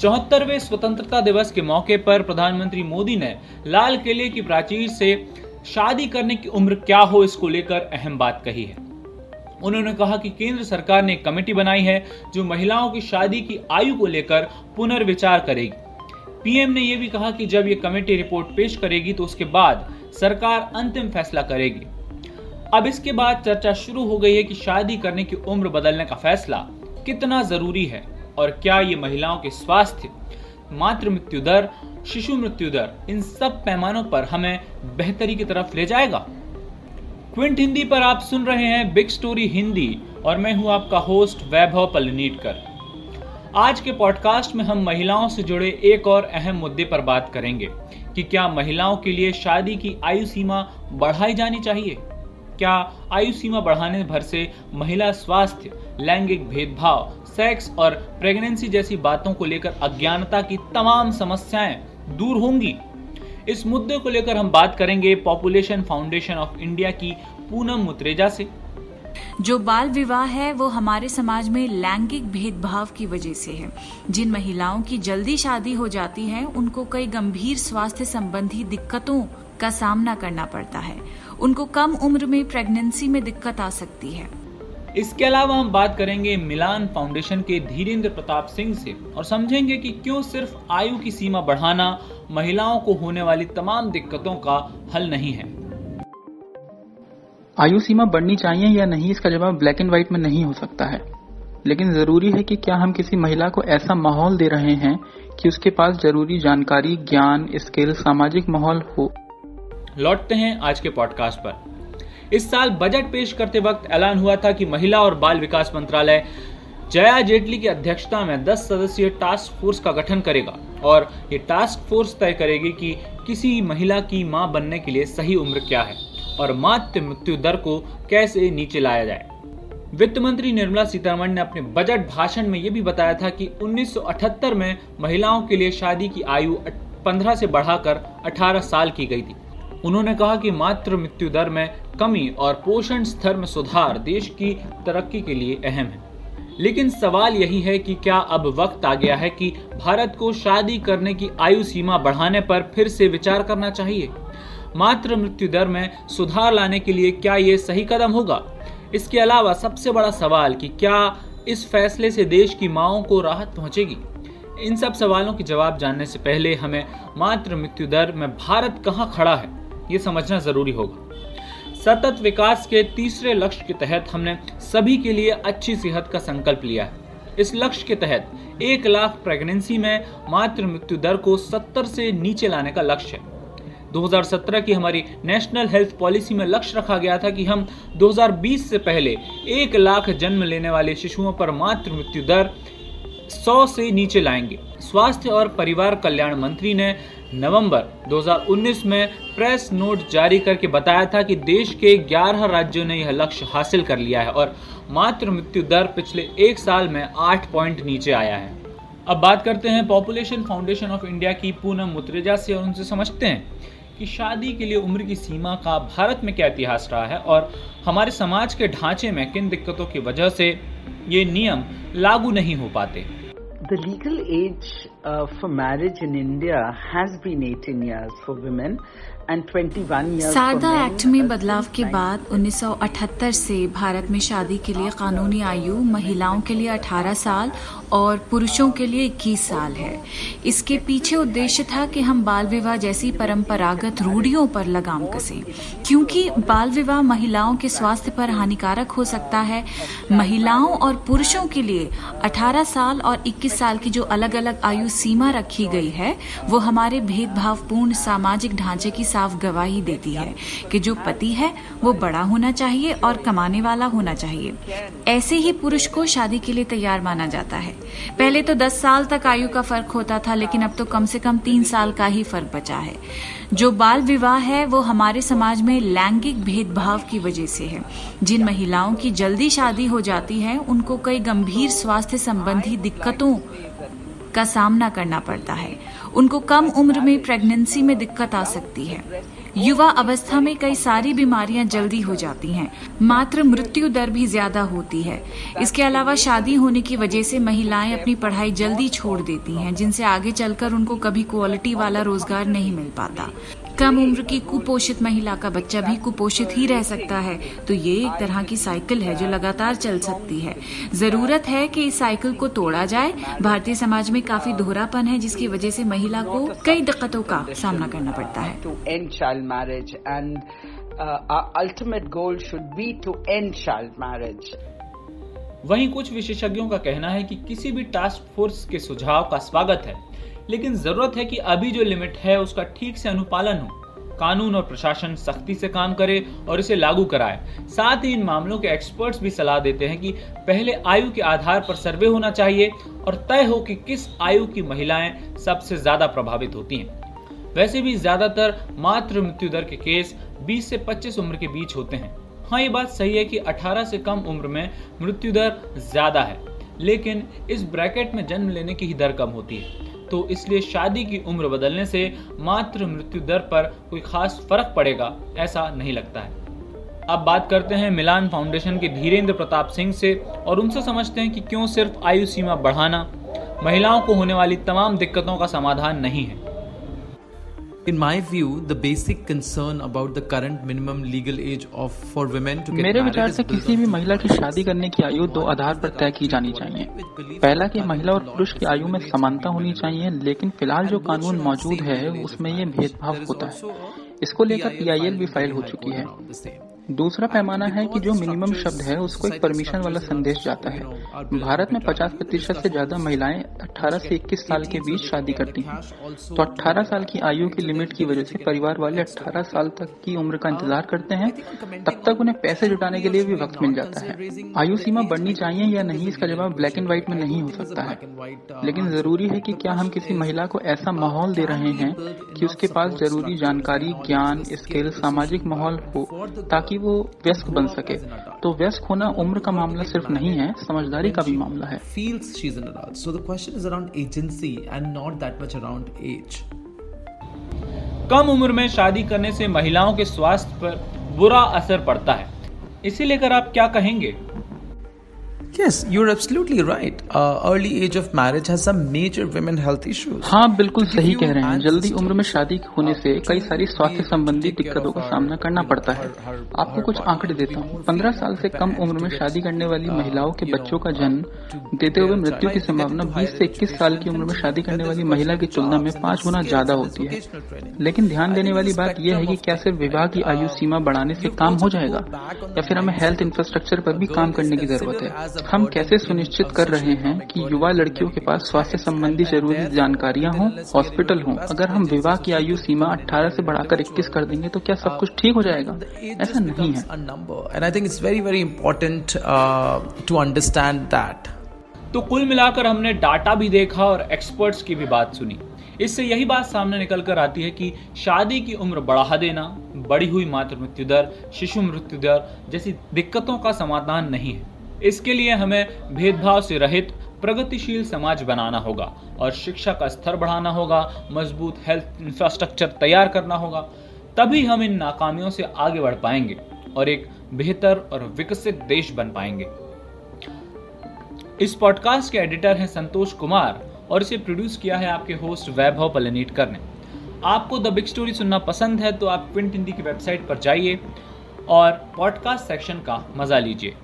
चौहत्तरवे स्वतंत्रता दिवस के मौके पर प्रधानमंत्री मोदी ने लाल किले की प्राचीर से शादी करने की उम्र क्या हो इसको लेकर अहम बात कही है। उन्होंने कहा कि केंद्र सरकार ने कमेटी बनाई है जो महिलाओं की शादी की आयु को लेकर पुनर्विचार करेगी। पीएम ने यह भी कहा कि जब यह कमेटी रिपोर्ट पेश करेगी तो उसके बाद सरकार अंतिम फैसला करेगी। अब इसके बाद चर्चा शुरू हो गई है कि शादी करने की उम्र बदलने का फैसला कितना ज़रूरी है और क्या ये महिलाओं के स्वास्थ्य, मातृ मृत्यु दर, शिशु मृत्यु दर, इन सब पैमानों पर हमें बेहतरी की तरफ़ ले जाएगा? क्विंट हिंदी पर आप सुन रहे हैं बिग स्टोरी हिंदी और मैं हूँ आपका होस्ट वैभव पलनीटकर आज के पॉडकास्ट में हम महिलाओं से जुड़े एक और अहम मुद्दे पर बात करेंगे कि क्या महिलाओं के लिए शादी की आयु सीमा बढ़ाई जानी चाहिए? क्या आयु सीमा बढ़ाने भर से महिला स्वास्थ्य लैंगिक भेदभाव सेक्स और प्रेगनेंसी जैसी बातों को लेकर अज्ञानता की तमाम समस्याएँ दूर होंगी। इस मुद्दे को लेकर हम बात करेंगे पॉपुलेशन फाउंडेशन ऑफ़ इंडिया की पूनम मुत्रेजा से। जो बाल विवाह है, वो हमारे समाज में लैंगिक भेदभाव की वजह से है। जिन महिलाओं की जल्दी शादी हो जाती है, उनको कई गंभीर स्वास्थ्य संबंधी दिक्कतों का सामना करना पड़ता है। उनको कम उम्र में प्रेगनेंसी में दिक्कत आ सकती है। इसके अलावा हम बात करेंगे मिलान फाउंडेशन के धीरेन्द्र प्रताप सिंह से और समझेंगे कि क्यों सिर्फ़ आयु की सीमा बढ़ाना महिलाओं को होने वाली तमाम दिक्कतों का हल नहीं है। आयु सीमा बढ़नी चाहिए या नहीं इसका जवाब ब्लैक एंड व्हाइट में नहीं हो सकता है। लेकिन ज़रूरी है कि क्या हम किसी महिला को ऐसा माहौल दे रहे हैं कि उसके पास ज़रूरी जानकारी ज्ञान स्किल सामाजिक माहौल हो। लौटते हैं आज के पॉडकास्ट पर। इस साल बजट पेश करते वक्त ऐलान हुआ था कि महिला और बाल विकास मंत्रालय जया जेटली की अध्यक्षता में 10 सदस्यीय टास्क फोर्स का गठन करेगा और ये टास्क फोर्स तय करेगी कि किसी महिला की माँ बनने के लिए सही उम्र क्या है और मातृ मृत्यु दर को कैसे नीचे लाया जाए। वित्त मंत्री निर्मला सीतारमण ने अपने बजट भाषण में यह भी बताया था कि 1978 में महिलाओं के लिए शादी की आयु 15 से बढ़ाकर 18 साल की गई थी। उन्होंने कहा कि मातृ मृत्यु दर में कमी और पोषण स्तर में सुधार देश की तरक्की के लिए अहम है। लेकिन सवाल यही है कि क्या अब वक्त आ गया है कि भारत को शादी करने की आयु सीमा बढ़ाने पर फिर से विचार करना चाहिए? मातृ मृत्यु दर में सुधार लाने के लिए क्या ये सही कदम होगा? इसके अलावा सबसे बड़ा सवाल कि क्या इस फैसले से देश की माओ को राहत पहुंचेगी? इन सब सवालों के जवाब जानने से पहले हमें मातृ मृत्यु दर में भारत कहाँ खड़ा है? ये समझना ज़रूरी होगा। सतत विकास के तीसरे लक्ष्य के तहत हमने सभी के लिए अच्छी सेहत का संकल्प लिया है। इस लक्ष्य के तहत एक लाख प्रेगनेंसी में मातृ मृत्यु दर को 70 से नीचे लाने का लक्ष्य है। 2017 की हमारी नेशनल हेल्थ पॉलिसी में लक्ष्य रखा गया था कि हम 2020 से पहले एक लाख जन्म लेने वाले शिशुओं पर मातृ मृत्यु दर 100 से नीचे लाएँगे। स्वास्थ्य और परिवार कल्याण मंत्री ने नवंबर 2019 में प्रेस नोट जारी करके बताया था कि देश के 11 राज्यों ने यह लक्ष्य हासिल कर लिया है और मातृ मृत्यु दर पिछले एक साल में 8 पॉइंट नीचे आया है। अब बात करते हैं पॉपुलेशन फाउंडेशन ऑफ़ इंडिया की पूनम मुत्रेजा से और उनसे समझते हैं कि शादी के लिए उम्र की सीमा का भारत में क्या इतिहास रहा है और हमारे समाज के ढांचे में किन दिक्कतों की वजह से ये नियम लागू नहीं हो पाते। The legal age uh, for marriage in India has been 18 years for women Sarda act में बदलाव के बाद 1978 से भारत में शादी के लिए कानूनी आयु महिलाओं के लिए 18 साल और पुरुषों के लिए 21 साल है। इसके पीछे उद्देश्य था कि हम बाल विवाह जैसी परंपरागत रूढ़ियों पर लगाम कसें क्योंकि बाल विवाह महिलाओं के स्वास्थ्य पर हानिकारक हो सकता है। महिलाओं और पुरुषों के लिए 18 साल और 21 साल की जो अलग अलग आयु सीमा रखी गई है वो हमारे भेदभावपूर्ण सामाजिक ढांचे की साफ़ गवाही देती है कि जो पति है, वो बड़ा होना चाहिए और कमाने वाला होना चाहिए। ऐसे ही पुरुष को शादी के लिए तैयार माना जाता है। पहले तो 10 साल तक आयु का फ़र्क होता था, लेकिन अब तो कम से कम तीन साल का ही फ़र्क बचा है। जो बाल विवाह है, वो हमारे समाज में लैंगिक भेदभाव की वजह से है। जिन महिलाओं की जल्दी शादी हो जाती है, उनको कई गंभीर स्वास्थ्य संबंधी दिक्कतों का सामना करना पड़ता है। उनको कम उम्र में प्रेगनेंसी में दिक्कत आ सकती है। युवा अवस्था में कई सारी बीमारियाँ जल्दी हो जाती हैं। मात्र मृत्यु दर भी ज़्यादा होती है। इसके अलावा शादी होने की वजह से महिलाएँ अपनी पढ़ाई जल्दी छोड़ देती हैं, जिनसे आगे चलकर उनको कभी क्वालिटी वाला रोज़गार नहीं मिल पाता। कम उम्र की कुपोषित महिला का बच्चा भी कुपोषित ही रह सकता है। तो ये एक तरह की साइकिल है जो लगातार चल सकती है। ज़रूरत है कि इस साइकिल को तोड़ा जाए। भारतीय समाज में काफ़ी दोहरापन है, जिसकी वजह से महिला को कई दिक्कतों का सामना करना पड़ता है। Child marriage and uh, our ultimate goal should be to end child marriage. वहीं कुछ विशेषज्ञों का कहना है कि किसी भी टास्क फोर्स के सुझाव का स्वागत है लेकिन ज़रूरत है कि अभी जो लिमिट है उसका ठीक से अनुपालन हो। कानून और प्रशासन सख्ती से काम करे और इसे लागू कराए। साथ ही इन मामलों के एक्सपर्ट्स भी सलाह देते हैं कि पहले आयु के आधार पर सर्वे होना चाहिए और तय हो कि किस आयु की महिलाएँ सबसे ज़्यादा प्रभावित होती हैं। वैसे भी ज़्यादातर मातृ मृत्यु दर के केस 20 से 25 उम्र के बीच होते हैं। हाँ ये बात सही है कि 18 से कम उम्र में मृत्यु दर ज़्यादा है, लेकिन इस ब्रैकेट में जन्म लेने की ही दर कम होती है। तो इसलिए शादी की उम्र बदलने से मातृ मृत्यु दर पर कोई खास फ़र्क पड़ेगा, ऐसा नहीं लगता है। अब बात करते हैं मिलान फाउंडेशन के धीरेन्द्र प्रताप सिंह से, और उनसे समझते हैं कि क्यों सिर्फ़ आयु सीमा बढ़ाना, महिलाओं को होने वाली तमाम दिक्कतों का समाधान नहीं है। In my view, the basic concern about the current minimum legal age of for women to get मेरे विचार से किसी भी महिला की शादी करने की आयु दो आधार पर तय की जानी चाहिए। पहला कि महिला और पुरुष की आयु में समानता होनी चाहिए लेकिन फ़िलहाल जो कानून मौजूद है उसमें ये भेदभाव होता है। इसको लेकर पीआईएल भी फ़ाइल हो चुकी है। दूसरा पैमाना है कि जो मिनिमम शब्द है, उसको एक परमिशन वाला संदेश जाता है। भारत में 50 प्रतिशत से ज़्यादा महिलाएँ 18 से 21 साल के बीच शादी करती हैं। तो 18 साल की आयु की लिमिट की वजह से परिवार वाले 18 साल तक की उम्र का इंतज़ार करते हैं, तब तक उन्हें पैसे जुटाने के लिए भी वक्त मिल जाता है। आयु सीमा बढ़नी चाहिए या नहीं, इसका जवाब ब्लैक एंड व्हाइट में नहीं हो सकता है। लेकिन ज़रूरी है कि क्या हम किसी महिला को ऐसा माहौल दे रहे हैं कि उसके पास ज़रूरी जानकारी, ज्ञान, स्किल, सामाजिक माहौल हो, ताकि वो व्यस्क बन सके तो व्यस्क होना उम्र का मामला सिर्फ़ नहीं है समझदारी का भी मामला है feels she's an adult. So the question is around agency and not that much around age. कम उम्र में शादी करने से महिलाओं के स्वास्थ्य पर बुरा असर पड़ता है इसे लेकर आप क्या कहेंगे Yes, you're absolutely right. Uh, early age of marriage has some major women health issues. हाँ बिल्कुल सही कह रहे हैं। जल्दी उम्र में शादी होने से कई सारी स्वास्थ्य संबंधी दिक्कतों का सामना करना पड़ता है। आपको कुछ आंकड़े देता हूँ। पंद्रह साल से कम उम्र में शादी करने वाली महिलाओं के बच्चों का जन्म देते हुए मृत्यु की संभावना 20 से 21 साल की उम्र में शादी करने वाली महिला की तुलना में पाँच गुना ज़्यादा होती है। लेकिन ध्यान देने वाली बात यह है कि क्या सिर्फ़ विवाह की आयु सीमा बढ़ाने से काम हो जाएगा या फिर हमें हेल्थ इंफ्रास्ट्रक्चर पर भी काम करने की ज़रूरत है। हम कैसे सुनिश्चित कर रहे हैं कि युवा लड़कियों के पास स्वास्थ्य संबंधी ज़रूरी जानकारियाँ हों हॉस्पिटल हों? अगर हम विवाह की आयु सीमा 18 से बढ़ाकर 21 कर देंगे तो क्या सब कुछ ठीक हो जाएगा? ऐसा नहीं है। A number, and I think it's very, very important uh, to understand that. तो कुल मिलाकर हमने डाटा भी देखा और एक्सपर्ट्स की भी बात सुनी। इससे यही बात सामने निकल कर आती है कि शादी की उम्र बढ़ा देना बढ़ी हुई मातृ मृत्यु दर शिशु मृत्यु दर जैसी दिक्कतों का समाधान नहीं है। इसके लिए हमें भेदभाव से रहित, प्रगतिशील समाज बनाना होगा और शिक्षा का स्तर बढ़ाना होगा, मज़बूत हेल्थ इंफ्रास्ट्रक्चर तैयार करना होगा। तभी हम इन नाकामियों से आगे बढ़ पाएँगे और एक बेहतर और विकसित देश बन पाएँगे। इस पॉडकास्ट के एडिटर हैं संतोष कुमार और इसे प्रोड्यूस किया है आपके होस्ट वैभव पलनीटकर ने। आपको द बिग स्टोरी सुनना पसंद है तो आप प्रिंट हिंदी की वेबसाइट पर जाइए और पॉडकास्ट सेक्शन का मज़ा लीजिए।